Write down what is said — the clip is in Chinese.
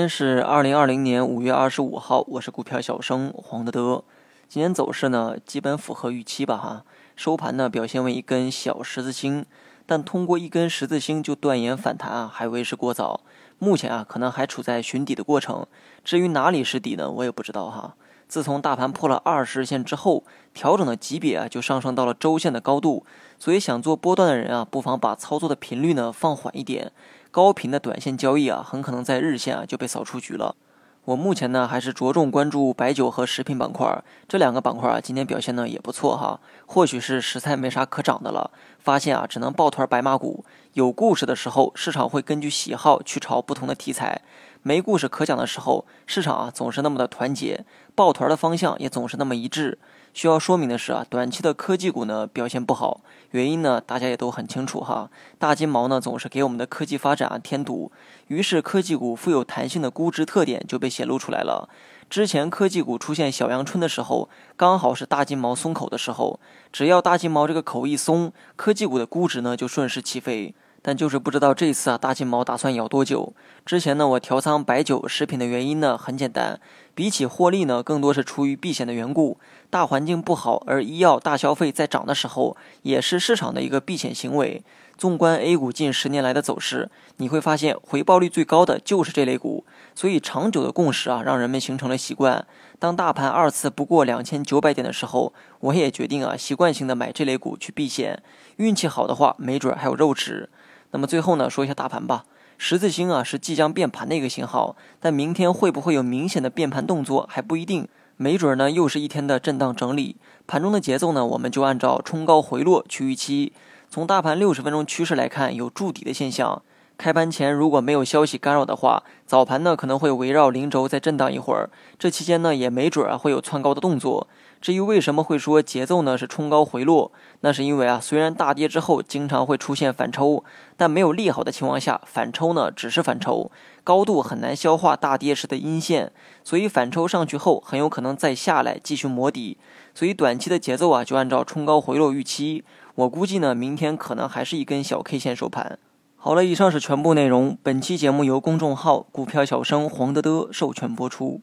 天是二零二零年五月二十五号，我是股票小生黄德德。今天走势呢，基本符合预期吧哈。收盘呢，表现为一根小十字星，但通过一根十字星就断言反弹啊，还为时过早。目前啊，可能还处在寻底的过程。至于哪里是底呢，我也不知道哈。自从大盘破了二十日线之后，调整的级别啊就上升到了周线的高度，所以想做波段的人啊，不妨把操作的频率呢放缓一点。高频的短线交易啊，很可能在日线啊就被扫出局了。我目前呢还是着重关注白酒和食品板块这两个板块啊，今天表现呢也不错哈。或许是实在没啥可涨的了，发现啊只能抱团白马股。有故事的时候，市场会根据喜好去炒不同的题材；没故事可讲的时候，市场啊总是那么的团结，抱团的方向也总是那么一致。需要说明的是啊，短期的科技股呢表现不好，原因呢大家也都很清楚哈。大金毛呢总是给我们的科技发展啊添堵，于是科技股富有弹性的估值特点就被显露出来了。之前科技股出现小阳春的时候，刚好是大金毛松口的时候，只要大金毛这个口一松，科技股的估值呢就顺势起飞。但就是不知道这次啊，大金毛打算咬多久？之前呢，我调仓白酒、食品的原因呢，很简单，比起获利呢，更多是出于避险的缘故。大环境不好，而医药大消费在涨的时候，也是市场的一个避险行为。纵观 A 股近十年来的走势，你会发现回报率最高的就是这类股。所以长久的共识啊，让人们形成了习惯。当大盘二次不过两千九百点的时候，我也决定啊，习惯性的买这类股去避险。运气好的话，没准还有肉吃。那么最后呢，说一下大盘吧。十字星啊是即将变盘的一个信号，但明天会不会有明显的变盘动作还不一定，没准呢又是一天的震荡整理。盘中的节奏呢，我们就按照冲高回落去预期。从大盘六十分钟趋势来看，有筑底的现象。开盘前如果没有消息干扰的话，早盘呢可能会围绕零轴再震荡一会儿，这期间呢也没准啊会有窜高的动作。至于为什么会说节奏呢是冲高回落，那是因为啊虽然大跌之后经常会出现反抽，但没有利好的情况下，反抽呢只是反抽，高度很难消化大跌时的阴线，所以反抽上去后很有可能再下来继续磨底，所以短期的节奏啊就按照冲高回落预期，我估计呢明天可能还是一根小 K 线收盘。好了，以上是全部内容。本期节目由公众号“股票小生黄德德”授权播出。